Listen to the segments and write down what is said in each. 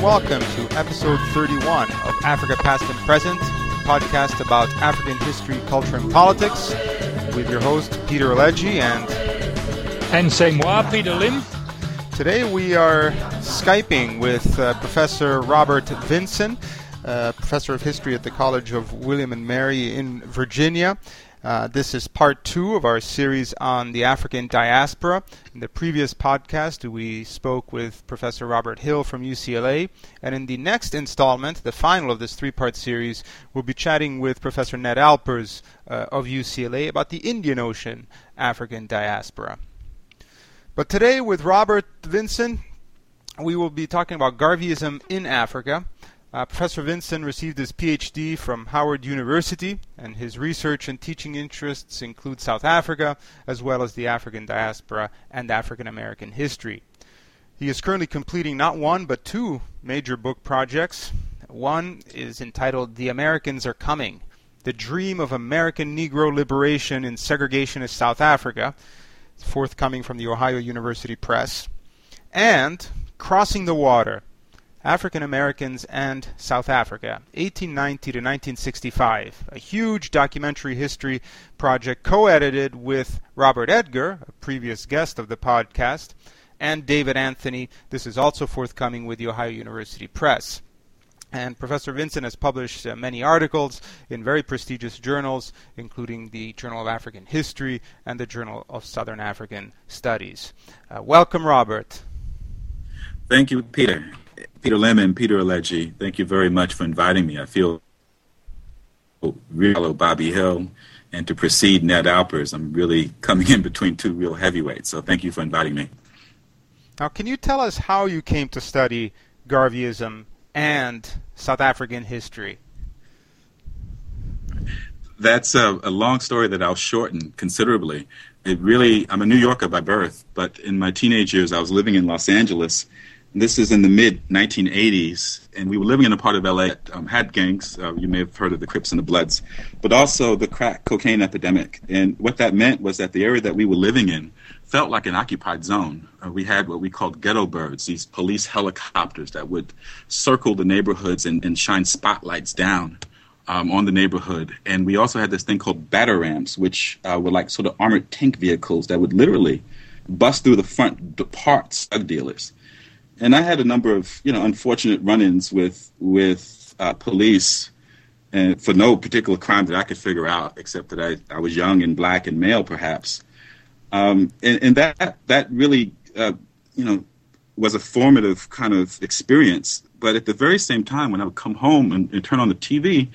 and welcome to episode 31 of Africa Past and Present, podcast about African history, culture, and politics, with your host Peter Alegi and. And c'est moi, Peter Limb. Today we are Skyping with uh, Professor Robert Vinson, uh, Professor of History at the College of William and Mary in Virginia. Uh, this is part two of our series on the African diaspora. In the previous podcast, we spoke with Professor Robert Hill from UCLA, and in the next installment, the final of this three part series, we'll be chatting with Professor Ned Alpers uh, of UCLA about the Indian Ocean African diaspora. But today, with Robert Vinson, we will be talking about Garveyism in Africa. Uh, Professor Vinson received his PhD from Howard University, and his research and teaching interests include South Africa, as well as the African diaspora and African American history. He is currently completing not one, but two major book projects. One is entitled The Americans Are Coming The Dream of American Negro Liberation in Segregationist South Africa, forthcoming from the Ohio University Press, and Crossing the Water African Americans and South Africa, 1890 to 1965, a huge documentary history project co edited with Robert Edgar, a previous guest of the podcast, and David Anthony. This is also forthcoming with the Ohio University Press. And Professor Vinson has published uh, many articles in very prestigious journals, including the Journal of African History and the Journal of Southern African Studies. Uh, welcome, Robert. Thank you, Peter. Peter Lemon, Peter Alegi, thank you very much for inviting me. I feel real Bobby Hill and to precede Ned Alpers. I'm really coming in between two real heavyweights, so thank you for inviting me. Now, can you tell us how you came to study Garveyism and South African history? That's a, a long story that I'll shorten considerably. It really, I'm a New Yorker by birth, but in my teenage years, I was living in Los Angeles this is in the mid 1980s, and we were living in a part of LA that um, had gangs. Uh, you may have heard of the Crips and the Bloods, but also the crack cocaine epidemic. And what that meant was that the area that we were living in felt like an occupied zone. Uh, we had what we called ghetto birds, these police helicopters that would circle the neighborhoods and, and shine spotlights down. Um, on the neighborhood, and we also had this thing called batterams, which uh, were like sort of armored tank vehicles that would literally bust through the front parts of dealers and I had a number of you know unfortunate run-ins with with uh, police, and for no particular crime that I could figure out, except that I, I was young and black and male, perhaps. Um, and, and that that really uh, you know was a formative kind of experience. But at the very same time, when I would come home and, and turn on the TV,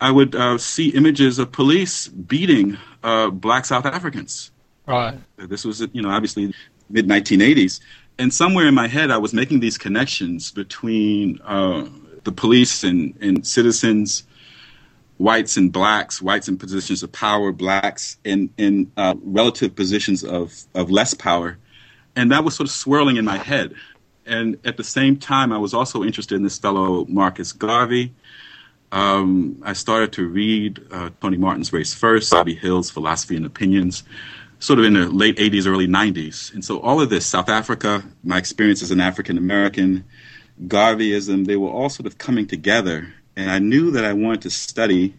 I would uh, see images of police beating uh, black South Africans. Right. This was, you know, obviously mid 1980s and somewhere in my head, I was making these connections between uh, the police and, and citizens, whites and blacks, whites in positions of power, blacks in, in uh, relative positions of, of less power. And that was sort of swirling in my head. And at the same time, I was also interested in this fellow, Marcus Garvey. Um, I started to read uh, Tony Martin's Race First, Bobby Hill's Philosophy and Opinions sort of in the late 80s, early 90s. And so all of this, South Africa, my experience as an African American, Garveyism, they were all sort of coming together. And I knew that I wanted to study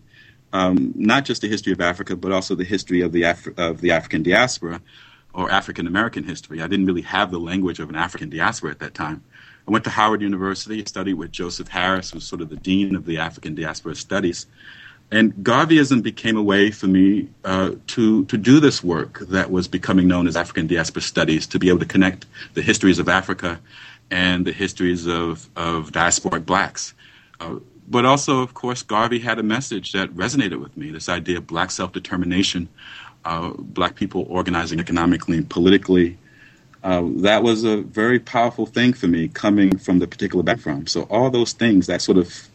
um, not just the history of Africa, but also the history of the, Af- of the African diaspora or African American history. I didn't really have the language of an African diaspora at that time. I went to Howard University, studied with Joseph Harris, who's sort of the dean of the African diaspora studies. And Garveyism became a way for me uh, to, to do this work that was becoming known as African Diaspora Studies, to be able to connect the histories of Africa and the histories of, of diasporic blacks. Uh, but also, of course, Garvey had a message that resonated with me this idea of black self determination, uh, black people organizing economically and politically. Uh, that was a very powerful thing for me coming from the particular background. So, all those things, that sort of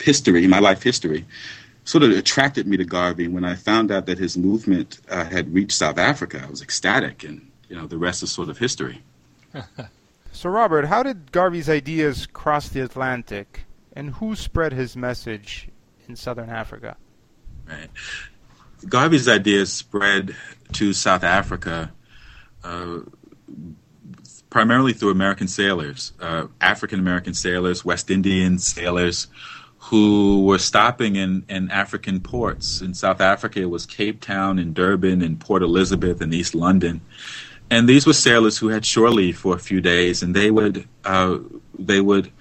history, my life history, sort of attracted me to Garvey. When I found out that his movement uh, had reached South Africa, I was ecstatic, and you know the rest is sort of history. so, Robert, how did Garvey's ideas cross the Atlantic, and who spread his message in Southern Africa? Right. Garvey's ideas spread to South Africa uh, primarily through American sailors, uh, African American sailors, West Indian sailors, who were stopping in, in African ports. In South Africa, it was Cape Town and Durban and Port Elizabeth and East London. And these were sailors who had shore leave for a few days, and they would uh, they would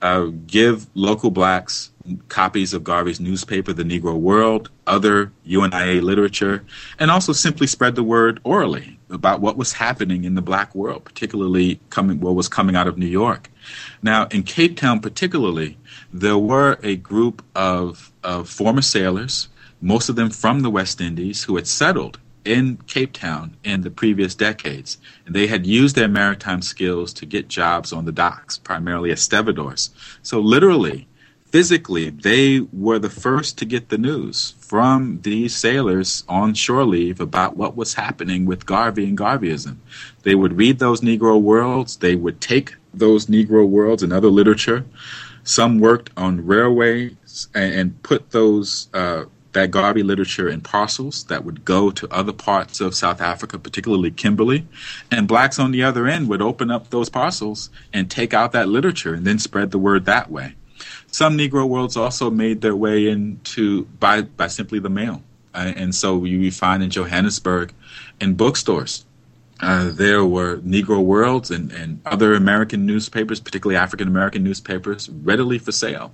uh, give local blacks copies of Garvey's newspaper, The Negro World, other UNIA literature, and also simply spread the word orally about what was happening in the black world, particularly coming what was coming out of New York. Now, in Cape Town, particularly, there were a group of, of former sailors, most of them from the West Indies, who had settled in Cape Town in the previous decades. And they had used their maritime skills to get jobs on the docks, primarily as stevedores. So, literally, physically, they were the first to get the news from these sailors on shore leave about what was happening with Garvey and Garveyism. They would read those Negro worlds, they would take those Negro worlds and other literature. Some worked on railways and, and put those uh, that Garvey literature in parcels that would go to other parts of South Africa, particularly Kimberley. And blacks on the other end would open up those parcels and take out that literature and then spread the word that way. Some Negro worlds also made their way into by, by simply the mail. Uh, and so you find in Johannesburg in bookstores uh, there were Negro Worlds and, and other American newspapers, particularly African American newspapers, readily for sale.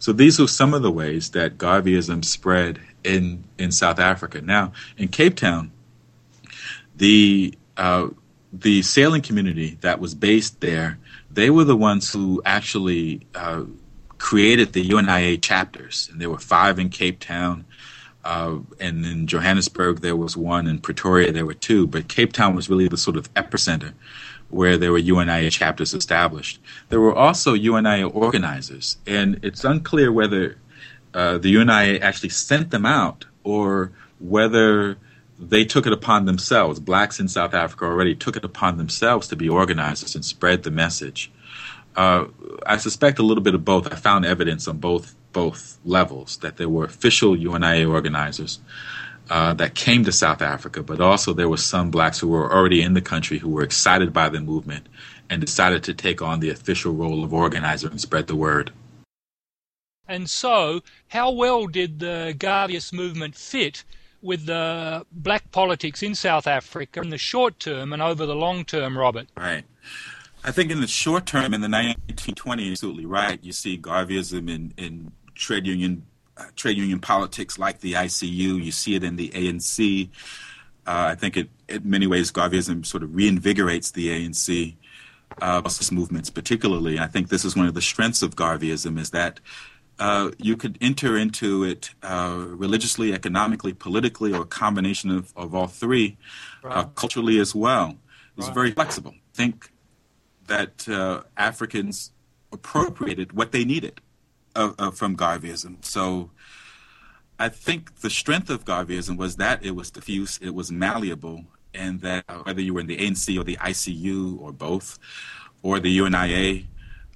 So these were some of the ways that Garveyism spread in, in South Africa. Now, in Cape Town, the uh, the sailing community that was based there, they were the ones who actually uh, created the UNIA chapters, and there were five in Cape Town. Uh, and in Johannesburg, there was one. In Pretoria, there were two. But Cape Town was really the sort of epicenter where there were UNIA chapters established. There were also UNIA organizers, and it's unclear whether uh, the UNIA actually sent them out or whether they took it upon themselves. Blacks in South Africa already took it upon themselves to be organizers and spread the message. Uh, I suspect a little bit of both. I found evidence on both both levels that there were official UNIA organizers uh, that came to South Africa, but also there were some blacks who were already in the country who were excited by the movement and decided to take on the official role of organizer and spread the word. And so, how well did the Garveyist movement fit with the black politics in South Africa in the short term and over the long term, Robert? Right. I think in the short term, in the 1920s, absolutely right. You see Garveyism in, in trade union uh, trade union politics like the ICU. You see it in the ANC. Uh, I think it, in many ways, Garveyism sort of reinvigorates the ANC uh, movements, particularly. I think this is one of the strengths of Garveyism is that uh, you could enter into it uh, religiously, economically, politically, or a combination of, of all three, uh, right. culturally as well. It's right. very flexible. Think that uh, Africans appropriated what they needed from Garveyism. So I think the strength of Garveyism was that it was diffuse, it was malleable, and that whether you were in the ANC or the ICU or both, or the UNIA,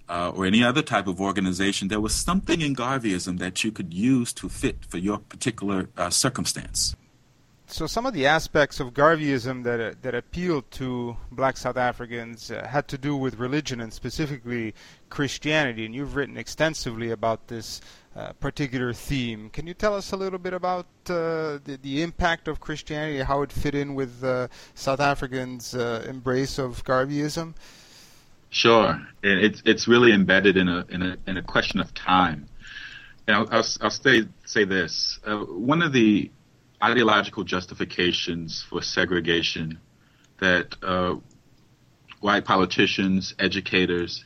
uh, or any other type of organization, there was something in Garveyism that you could use to fit for your particular uh, circumstance. So some of the aspects of Garveyism that uh, that appealed to Black South Africans uh, had to do with religion and specifically Christianity, and you've written extensively about this uh, particular theme. Can you tell us a little bit about uh, the, the, impact of Christianity, how it fit in with uh, South Africans' uh, embrace of Garveyism? Sure, it's it's really embedded in a in a in a question of time. And I'll, I'll, I'll say say this: one of the ideological justifications for segregation that uh, white politicians, educators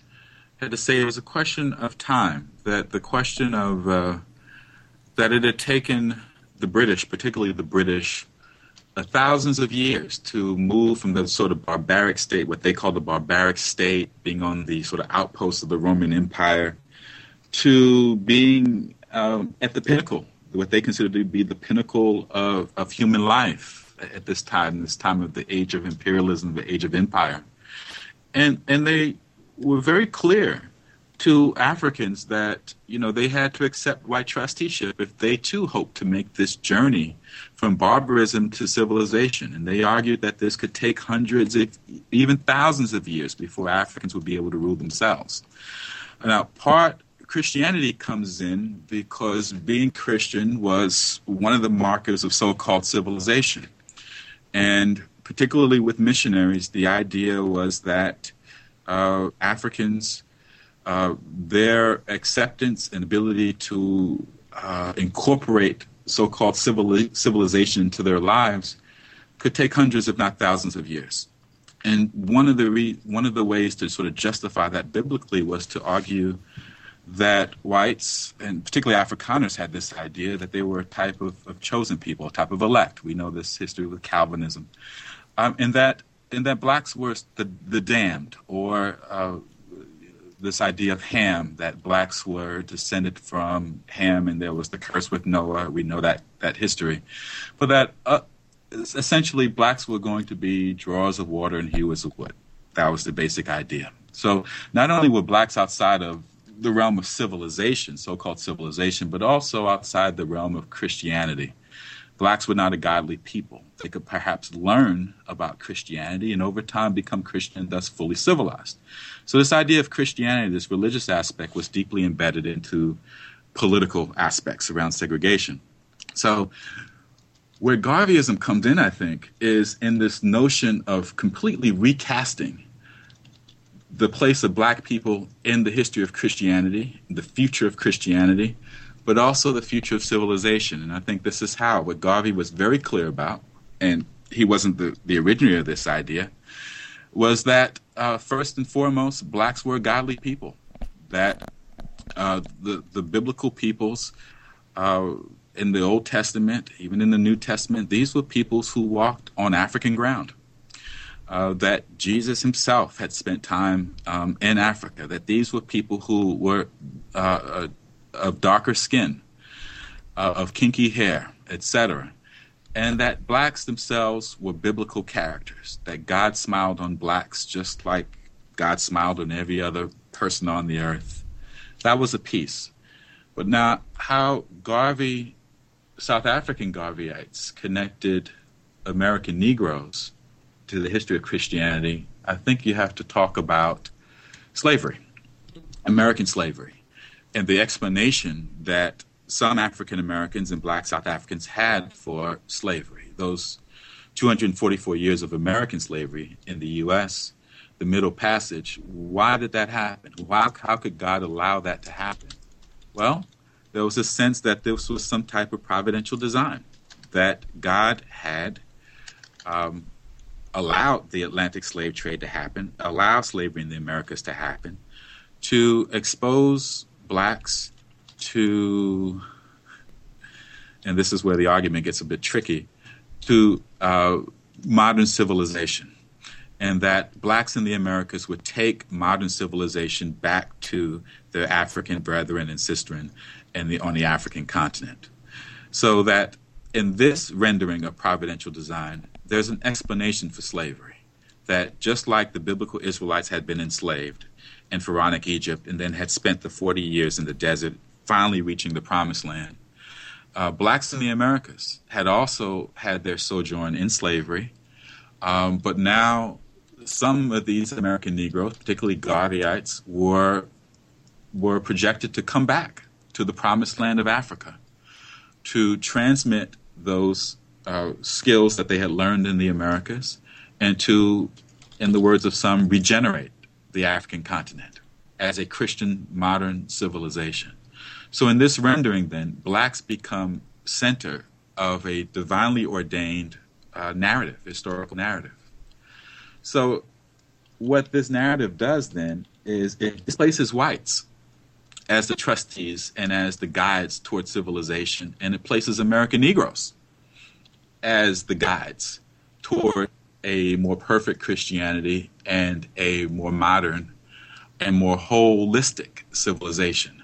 had to say it was a question of time. That the question of uh, that it had taken the British, particularly the British, uh, thousands of years to move from the sort of barbaric state, what they call the barbaric state, being on the sort of outposts of the Roman Empire, to being um, at the pinnacle what they consider to be the pinnacle of, of human life at this time, this time of the age of imperialism, the age of empire. And, and they were very clear to Africans that you know they had to accept white trusteeship if they too hoped to make this journey from barbarism to civilization. And they argued that this could take hundreds, if even thousands of years before Africans would be able to rule themselves. Now, part Christianity comes in because being Christian was one of the markers of so-called civilization, and particularly with missionaries, the idea was that uh, Africans uh, their acceptance and ability to uh, incorporate so-called civilization into their lives could take hundreds, if not thousands, of years. And one of the re- one of the ways to sort of justify that biblically was to argue that whites and particularly Afrikaners had this idea that they were a type of, of chosen people, a type of elect. We know this history with Calvinism, um, and that and that blacks were the the damned or uh, this idea of Ham, that blacks were descended from Ham, and there was the curse with Noah. We know that that history, but that uh, essentially blacks were going to be drawers of water and hewers of wood. That was the basic idea. So not only were blacks outside of the realm of civilization, so-called civilization, but also outside the realm of Christianity. Blacks were not a godly people. They could perhaps learn about Christianity and over time become Christian thus fully civilized. So, this idea of Christianity, this religious aspect, was deeply embedded into political aspects around segregation. So, where Garveyism comes in, I think, is in this notion of completely recasting the place of black people in the history of Christianity, the future of Christianity, but also the future of civilization. And I think this is how what Garvey was very clear about, and he wasn't the, the originator of this idea, was that uh, first and foremost, blacks were godly people. That uh, the the biblical peoples uh, in the Old Testament, even in the New Testament, these were peoples who walked on African ground. Uh, that Jesus himself had spent time um, in Africa. That these were people who were uh, uh, of darker skin, uh, of kinky hair, etc. And that blacks themselves were biblical characters, that God smiled on blacks just like God smiled on every other person on the earth. That was a piece. But now, how Garvey, South African Garveyites, connected American Negroes to the history of Christianity, I think you have to talk about slavery, American slavery and the explanation that some African Americans and black South Africans had for slavery. Those 244 years of American slavery in the U.S., the Middle Passage, why did that happen? Why, how could God allow that to happen? Well, there was a sense that this was some type of providential design, that God had um, allowed the Atlantic slave trade to happen, allow slavery in the Americas to happen, to expose blacks to, and this is where the argument gets a bit tricky, to uh, modern civilization. And that blacks in the Americas would take modern civilization back to their African brethren and sistren the, on the African continent. So that in this rendering of providential design, there's an explanation for slavery. That just like the biblical Israelites had been enslaved, in Pharaonic Egypt and then had spent the 40 years in the desert, finally reaching the promised land. Uh, blacks in the Americas had also had their sojourn in slavery, um, but now some of these American Negroes, particularly Garveyites, were were projected to come back to the promised land of Africa to transmit those uh, skills that they had learned in the Americas and to, in the words of some, regenerate the African continent as a Christian modern civilization. So, in this rendering, then, blacks become center of a divinely ordained uh, narrative, historical narrative. So, what this narrative does then is it displaces whites as the trustees and as the guides towards civilization, and it places American Negroes as the guides toward a more perfect Christianity and a more modern and more holistic civilization.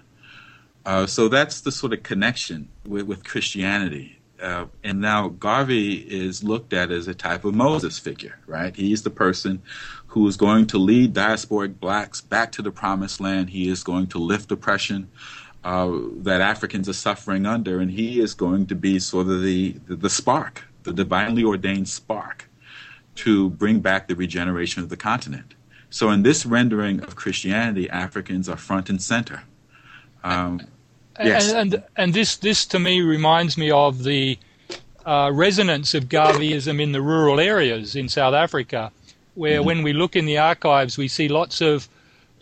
Uh, so that's the sort of connection with, with Christianity uh, and now Garvey is looked at as a type of Moses figure, right? He's the person who is going to lead diasporic blacks back to the promised land. He is going to lift oppression uh, that Africans are suffering under, and he is going to be sort of the, the, the spark, the divinely ordained spark to bring back the regeneration of the continent. So, in this rendering of Christianity, Africans are front and center. Um, yes. And, and, and this this to me reminds me of the uh, resonance of Garveyism in the rural areas in South Africa, where mm-hmm. when we look in the archives, we see lots of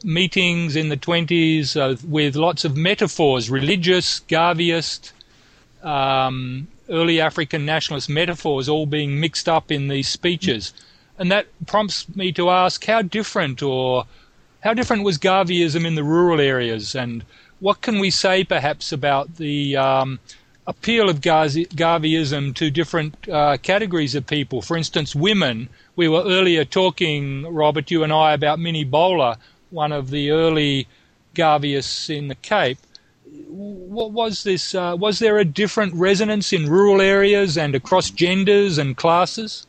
meetings in the 20s uh, with lots of metaphors, religious, Garveyist, um, early African nationalist metaphors all being mixed up in these speeches. And that prompts me to ask how different or how different was Garveyism in the rural areas and what can we say perhaps about the um, appeal of Garveyism to different uh, categories of people? For instance, women. We were earlier talking, Robert, you and I, about Minnie Bowler, one of the early Garveyists in the Cape. What was this? Uh, was there a different resonance in rural areas and across genders and classes?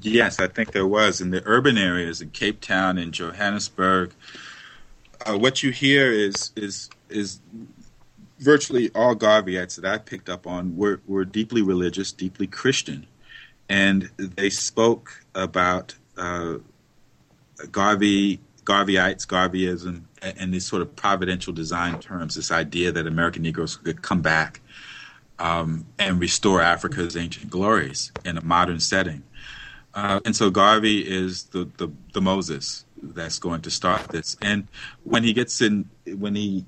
Yes, I think there was in the urban areas in Cape Town and Johannesburg. Uh, what you hear is is is virtually all Garveyites that I picked up on were, were deeply religious, deeply Christian, and they spoke about uh, Garvey, Garveyites, Garveyism, and, and, these sort of providential design terms. This idea that American Negroes could come back um, and restore Africa's ancient glories in a modern setting. Uh, and so Garvey is the, the, the Moses that's going to start this. And when he gets in, when he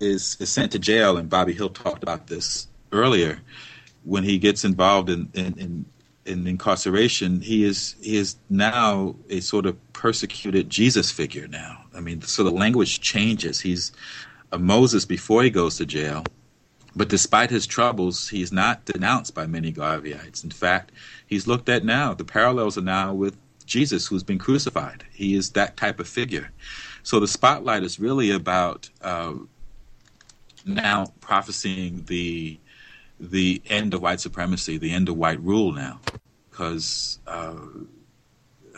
is, is sent to jail, and Bobby Hill talked about this earlier. When he gets involved in, in, in, in incarceration, he is he is now a sort of persecuted Jesus figure. Now, I mean, so the language changes. He's a Moses before he goes to jail, but despite his troubles, he's not denounced by many Garveyites. In fact, he's looked at now. The parallels are now with Jesus, who's been crucified. He is that type of figure. So the spotlight is really about uh, now prophesying the the end of white supremacy, the end of white rule now, because uh,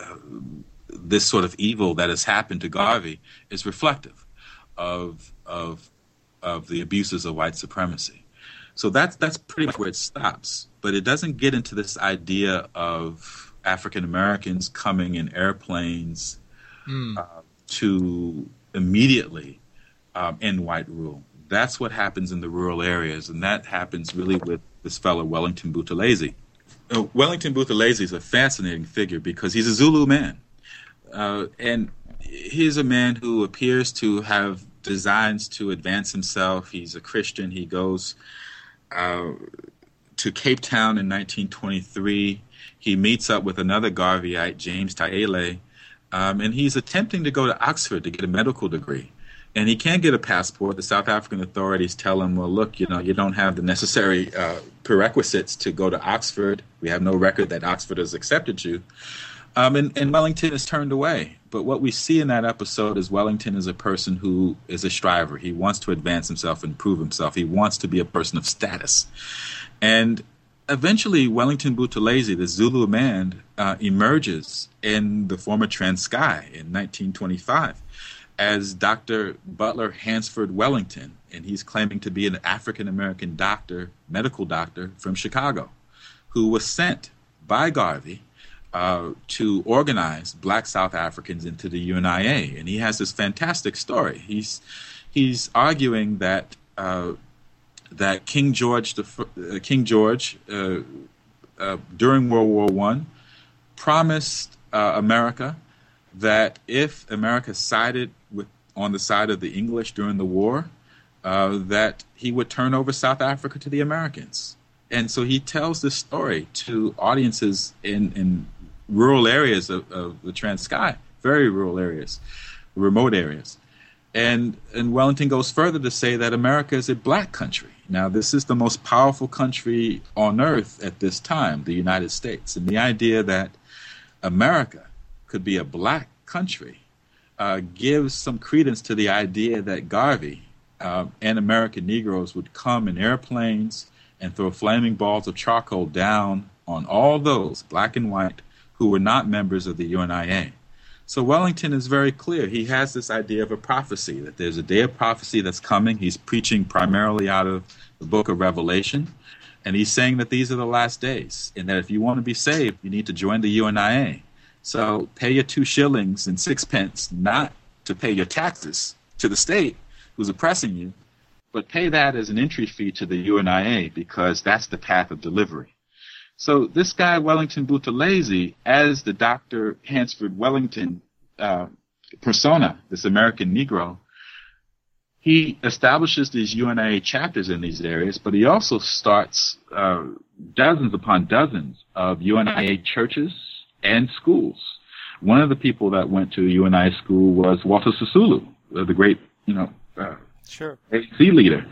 uh, this sort of evil that has happened to Garvey is reflective of of of the abuses of white supremacy. So that's that's pretty much where it stops. But it doesn't get into this idea of African Americans coming in airplanes mm. uh, to immediately um, end white rule. That's what happens in the rural areas, and that happens really with this fellow Wellington Buthelezi. Uh, Wellington Buthelezi is a fascinating figure because he's a Zulu man, uh, and he's a man who appears to have designs to advance himself. He's a Christian. He goes uh, to Cape Town in 1923. He meets up with another Garveyite, James Thaele, um, and he's attempting to go to Oxford to get a medical degree and he can't get a passport. The South African authorities tell him, "Well, look, you know, you don't have the necessary uh, prerequisites to go to Oxford. We have no record that Oxford has accepted you." Um, and, and, Wellington is turned away. But what we see in that episode is Wellington is a person who is a striver. He wants to advance himself and prove himself. He wants to be a person of status. And eventually, Wellington Buthelezi, the Zulu man, uh, emerges in the former Transkei in 1925 as Dr. Butler Hansford Wellington, and he's claiming to be an African American doctor, medical doctor from Chicago, who was sent by Garvey uh, to organize black South Africans into the UNIA. And he has this fantastic story. He's, he's arguing that, uh, that King George, the, uh, King George uh, uh, during World War I promised uh, America that if America sided with on the side of the English during the war, uh, that he would turn over South Africa to the Americans. And so he tells this story to audiences in, in rural areas of, of the Transkei, very rural areas, remote areas. And, and Wellington goes further to say that America is a black country. Now, this is the most powerful country on earth at this time, the United States. And the idea that America could be a black country uh, gives some credence to the idea that Garvey uh, and American Negroes would come in airplanes and throw flaming balls of charcoal down on all those, black and white, who were not members of the UNIA. So Wellington is very clear. He has this idea of a prophecy, that there's a day of prophecy that's coming. He's preaching primarily out of the book of Revelation. And he's saying that these are the last days, and that if you want to be saved, you need to join the UNIA. So pay your two shillings and sixpence, not to pay your taxes to the state who's oppressing you, but pay that as an entry fee to the UNIA because that's the path of delivery. So this guy, Wellington Buthelezi, as the Dr. Hansford Wellington uh, persona, this American Negro, he establishes these UNIA chapters in these areas, but he also starts uh, dozens upon dozens of UNIA churches and schools. One of the people that went to UNI school was Walter Sisulu, the great, you know, uh, sure. ANC leader,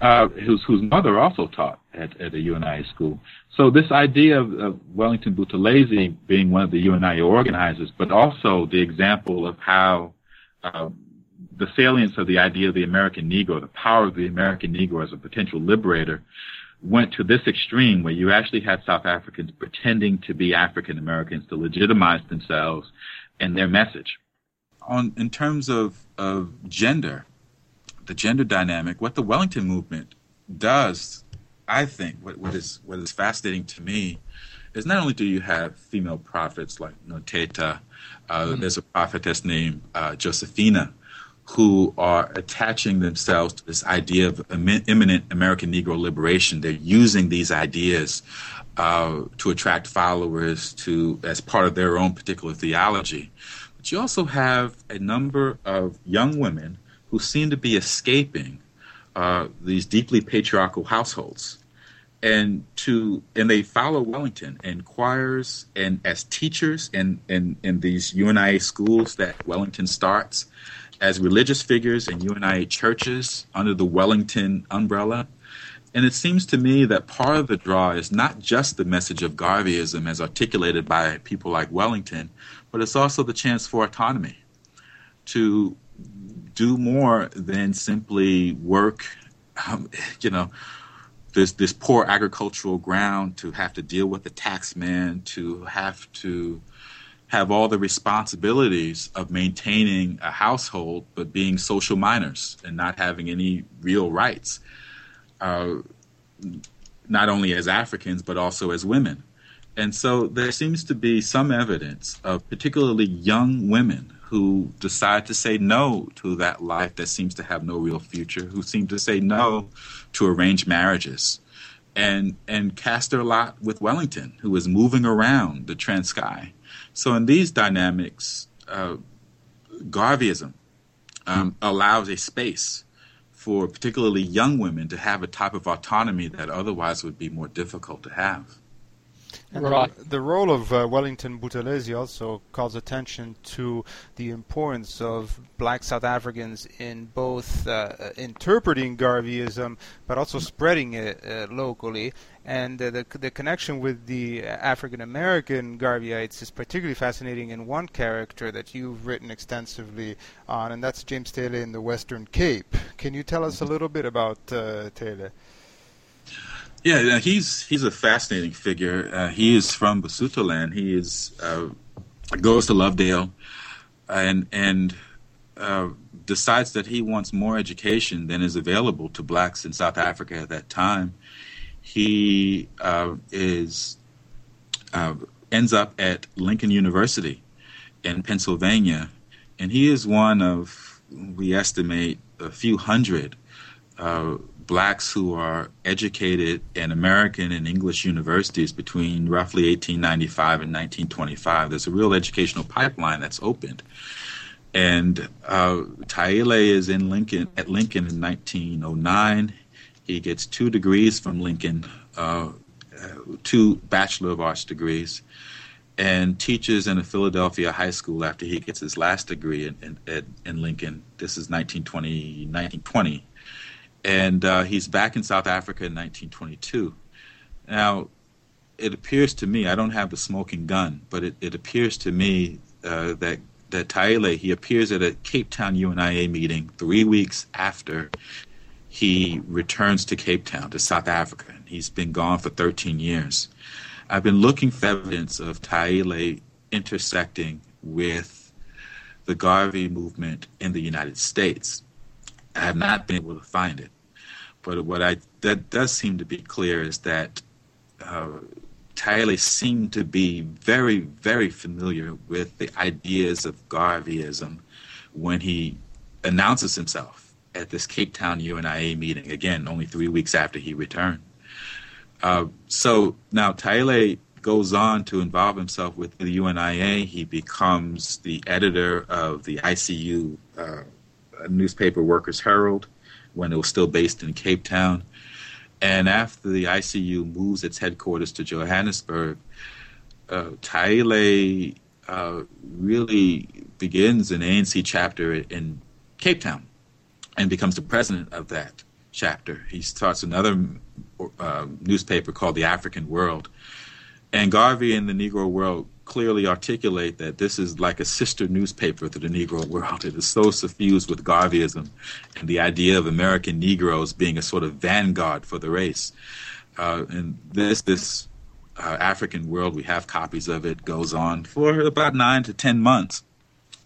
uh, whose whose mother also taught at, at a UNI school. So this idea of, of Wellington Buthelezi being one of the UNI organizers, but also the example of how uh, the salience of the idea of the American Negro, the power of the American Negro as a potential liberator, went to this extreme where you actually had South Africans pretending to be African Americans to legitimize themselves and their message. On in terms of, of gender, the gender dynamic, what the Wellington movement does, I think, what, what is what is fascinating to me is not only do you have female prophets like Nontetha, uh, mm-hmm. there's a prophetess named uh, Josephina, who are attaching themselves to this idea of imminent American Negro liberation. They're using these ideas uh, to attract followers to as part of their own particular theology. But you also have a number of young women who seem to be escaping uh, these deeply patriarchal households. And to and they follow Wellington and choirs and as teachers in, in, in these UNIA schools that Wellington starts, as religious figures in UNIA churches under the Wellington umbrella. And it seems to me that part of the draw is not just the message of Garveyism as articulated by people like Wellington, but it's also the chance for autonomy to do more than simply work, um, you know, this, this poor agricultural ground, to have to deal with the taxman, to have to have all the responsibilities of maintaining a household, but being social minors and not having any real rights, uh, not only as Africans, but also as women. And so there seems to be some evidence of particularly young women who decide to say no to that life that seems to have no real future, who seem to say no to arranged marriages. And, and cast their lot with Wellington, who is moving around the Transkei so in these dynamics, uh, Garveyism um, allows a space for particularly young women to have a type of autonomy that otherwise would be more difficult to have. And right. the, the, role of uh, Wellington Buthelezi also calls attention to the importance of black South Africans in both uh, interpreting Garveyism but also spreading it uh, locally. And uh, the, the connection with the African American Garveyites is particularly fascinating in one character that you've written extensively on, and that's James Thaele in the Western Cape. Can you tell us a little bit about uh, Taylor? Yeah, he's he's a fascinating figure. Uh, he is from Basutoland. He is uh, goes to Lovedale, and and uh, decides that he wants more education than is available to blacks in South Africa at that time. He uh, is uh, ends up at Lincoln University in Pennsylvania, and he is one of we estimate a few hundred uh, blacks who are educated in American and English universities between roughly 1895 and 1925. There's a real educational pipeline that's opened. And uh, Thaele is in Lincoln at Lincoln in 1909. He gets two degrees from Lincoln, uh, two Bachelor of Arts degrees, and teaches in a Philadelphia high school after he gets his last degree in, in, in Lincoln. This is 1920, 1920 and uh, he's back in South Africa in 1922. Now, it appears to me, I don't have the smoking gun, but it, it appears to me uh, that that Thaele, he appears at a Cape Town UNIA meeting three weeks after he returns to Cape Town, to South Africa. And He's been gone for 13 years. I've been looking for evidence of Thaele intersecting with the Garvey movement in the United States. I have not been able to find it. But what I that does seem to be clear is that uh, Thaele seemed to be very, very familiar with the ideas of Garveyism when he announces himself at this Cape Town UNIA meeting, again, only three weeks after he returned. Uh, so now Thaele goes on to involve himself with the UNIA. He becomes the editor of the ICU uh, newspaper Workers Herald when it was still based in Cape Town. And after the ICU moves its headquarters to Johannesburg, uh, Thaele uh, really begins an ANC chapter in Cape Town and becomes the president of that chapter. He starts another uh, newspaper called The African World. And Garvey and the Negro World clearly articulate that this is like a sister newspaper to the Negro world. It is so suffused with Garveyism and the idea of American Negroes being a sort of vanguard for the race. Uh, and this this uh, African world, we have copies of it, goes on for about nine to ten months.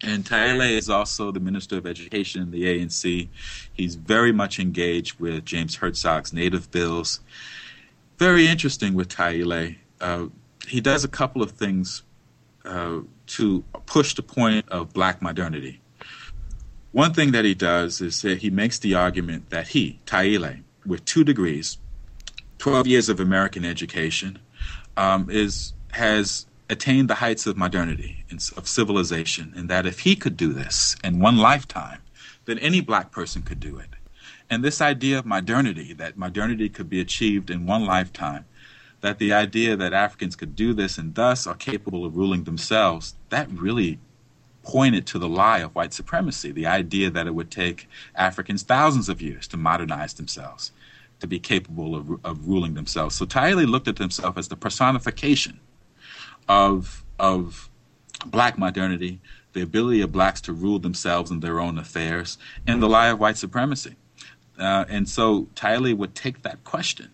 And Thaele is also the Minister of Education in the ANC. He's very much engaged with James Hertzog's native bills. Very interesting with Thaele. Uh, he does a couple of things uh, to push the point of black modernity. One thing that he does is that he makes the argument that he, Thaele, with two degrees, 12 years of American education, um, is has attained the heights of modernity, of civilization, and that if he could do this in one lifetime, then any black person could do it. And this idea of modernity, that modernity could be achieved in one lifetime, that the idea that Africans could do this and thus are capable of ruling themselves, that really pointed to the lie of white supremacy, the idea that it would take Africans thousands of years to modernize themselves, to be capable of, of ruling themselves. So Thaele looked at himself as the personification of, of black modernity, the ability of blacks to rule themselves and their own affairs, and the lie of white supremacy. Uh, and so Thaele would take that question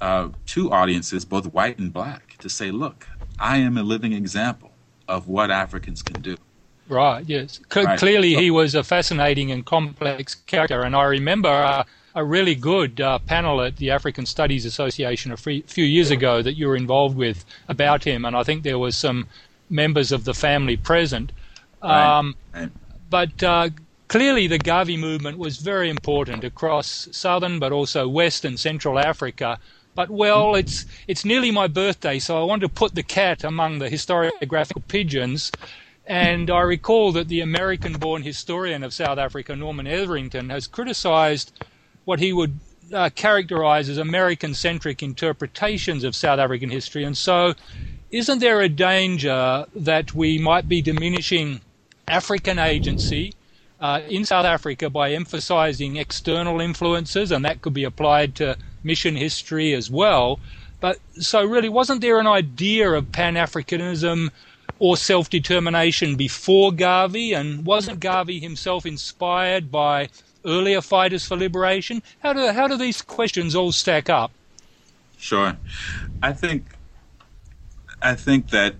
uh, to audiences, both white and black, to say, look, I am a living example of what Africans can do. Right, yes. C- right. Clearly, so, he was a fascinating and complex character. And I remember uh, a really good uh, panel at the African Studies Association a few years ago that you were involved with about him. And I think there was some members of the family present. Um, right. But uh, clearly, the Garvey movement was very important across southern but also west and central Africa but well, it's it's nearly my birthday, so I wanted to put the cat among the historiographical pigeons. And I recall that the American born historian of South Africa, Norman Etherington, has criticized what he would uh, characterize as American centric interpretations of South African history. And so, isn't there a danger that we might be diminishing African agency uh, in South Africa by emphasizing external influences, and that could be applied to mission history as well. But so, really, wasn't there an idea of Pan Africanism or self determination before Garvey? And wasn't Garvey himself inspired by earlier fighters for liberation? How do, how do these questions all stack up? Sure. I think, I think that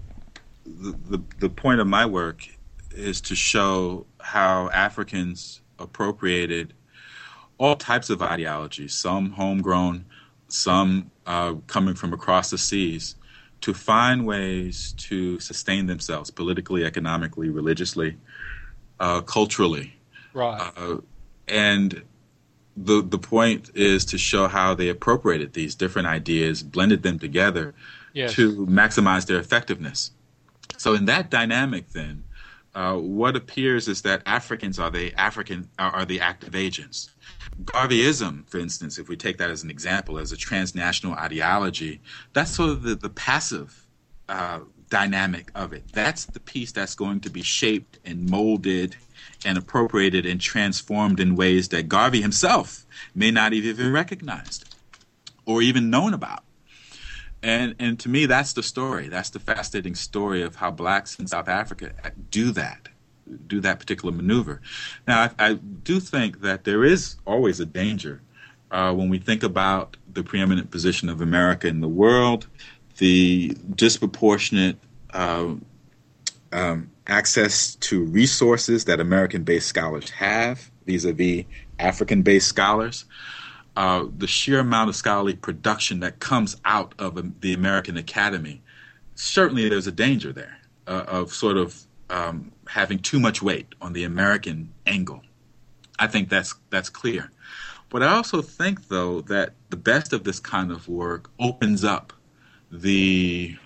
the, the, the point of my work is to show how Africans appropriated all types of ideologies, some homegrown, some uh, coming from across the seas, to find ways to sustain themselves politically, economically, religiously, uh, culturally. Right. Uh, and the the point is to show how they appropriated these different ideas, blended them together yes. to maximize their effectiveness. So in that dynamic, then, uh, what appears is that Africans are the African are the active agents. Garveyism, for instance, if we take that as an example, as a transnational ideology, that's sort of the, the passive uh, dynamic of it. That's the piece that's going to be shaped and molded and appropriated and transformed in ways that Garvey himself may not have even recognized or even known about. And and to me, that's the story. That's the fascinating story of how blacks in South Africa do that do that particular maneuver. Now, I, I, do think that there is always a danger uh, when we think about the preeminent position of America in the world, the disproportionate uh, um, access to resources that American based scholars have vis a vis African based scholars, uh, the sheer amount of scholarly production that comes out of the American Academy, certainly there's a danger there uh, of sort of um, having too much weight on the American angle. I think that's that's clear. But I also think, though, that the best of this kind of work opens up the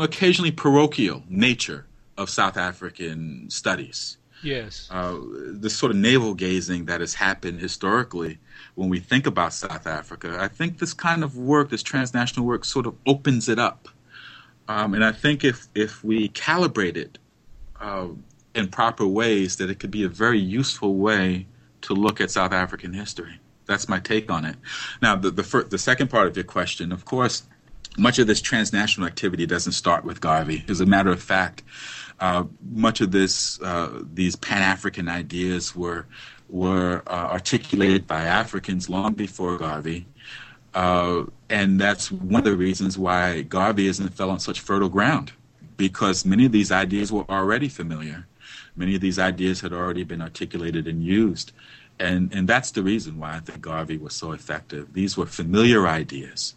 occasionally parochial nature of South African studies. Yes. Uh, this sort of navel gazing that has happened historically when we think about South Africa, I think this kind of work, this transnational work, sort of opens it up. Um, and I think if, if we calibrate it uh, in proper ways, that it could be a very useful way to look at South African history. That's my take on it. Now, the the, fir- the second part of your question, of course, much of this transnational activity doesn't start with Garvey. As a matter of fact, uh, much of this uh, these Pan African ideas were were uh, articulated by Africans long before Garvey. Uh, and that's one of the reasons why Garveyism fell on such fertile ground, because many of these ideas were already familiar. Many of these ideas had already been articulated and used. And, and that's the reason why I think Garvey was so effective. These were familiar ideas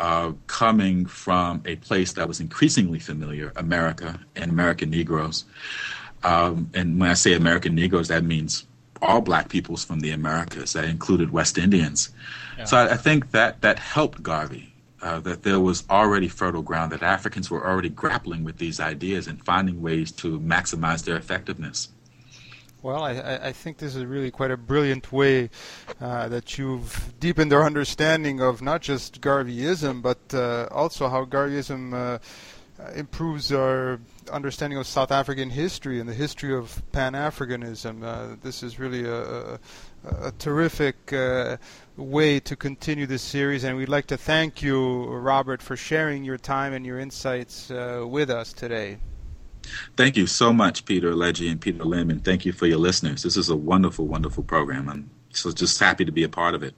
uh, coming from a place that was increasingly familiar, America and American Negroes. Um, and when I say American Negroes, that means all black peoples from the Americas. That included West Indians. Yeah. So I, I, think that that helped Garvey. Uh, that there was already fertile ground, that Africans were already grappling with these ideas and finding ways to maximize their effectiveness. Well, I, I, think this is really quite a brilliant way uh, that you've deepened our understanding of not just Garveyism, but uh, also how Garveyism uh, improves our understanding of South African history and the history of Pan Africanism. Uh, this is really a, a, a terrific uh, way to continue this series, and we'd like to thank you, Robert, for sharing your time and your insights uh, with us today. Thank you so much, Peter Alegi and Peter Limb, and thank you for your listeners. This is a wonderful, wonderful program. I'm so just happy to be a part of it.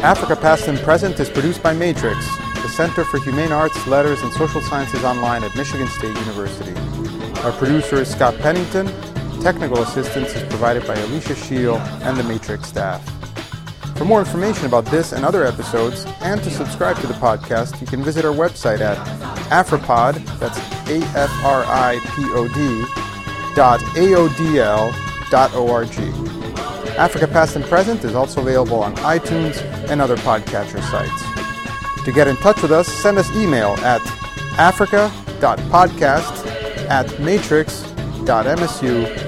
Africa Past and Present is produced by Matrix, the Center for Humane Arts, Letters, and Social Sciences Online at Michigan State University. Our producer is Scott Pennington, Technical assistance is provided by Alicia Scheel and the Matrix staff. For more information about this and other episodes, and to subscribe to the podcast, you can visit our website at Afripod, that's A-F-R-I-P-O-D, dot A-O-D-L dot O-R-G. Africa Past and Present is also available on iTunes and other podcatcher sites. To get in touch with us, send us email at africa.podcast at matrix.msu.edu.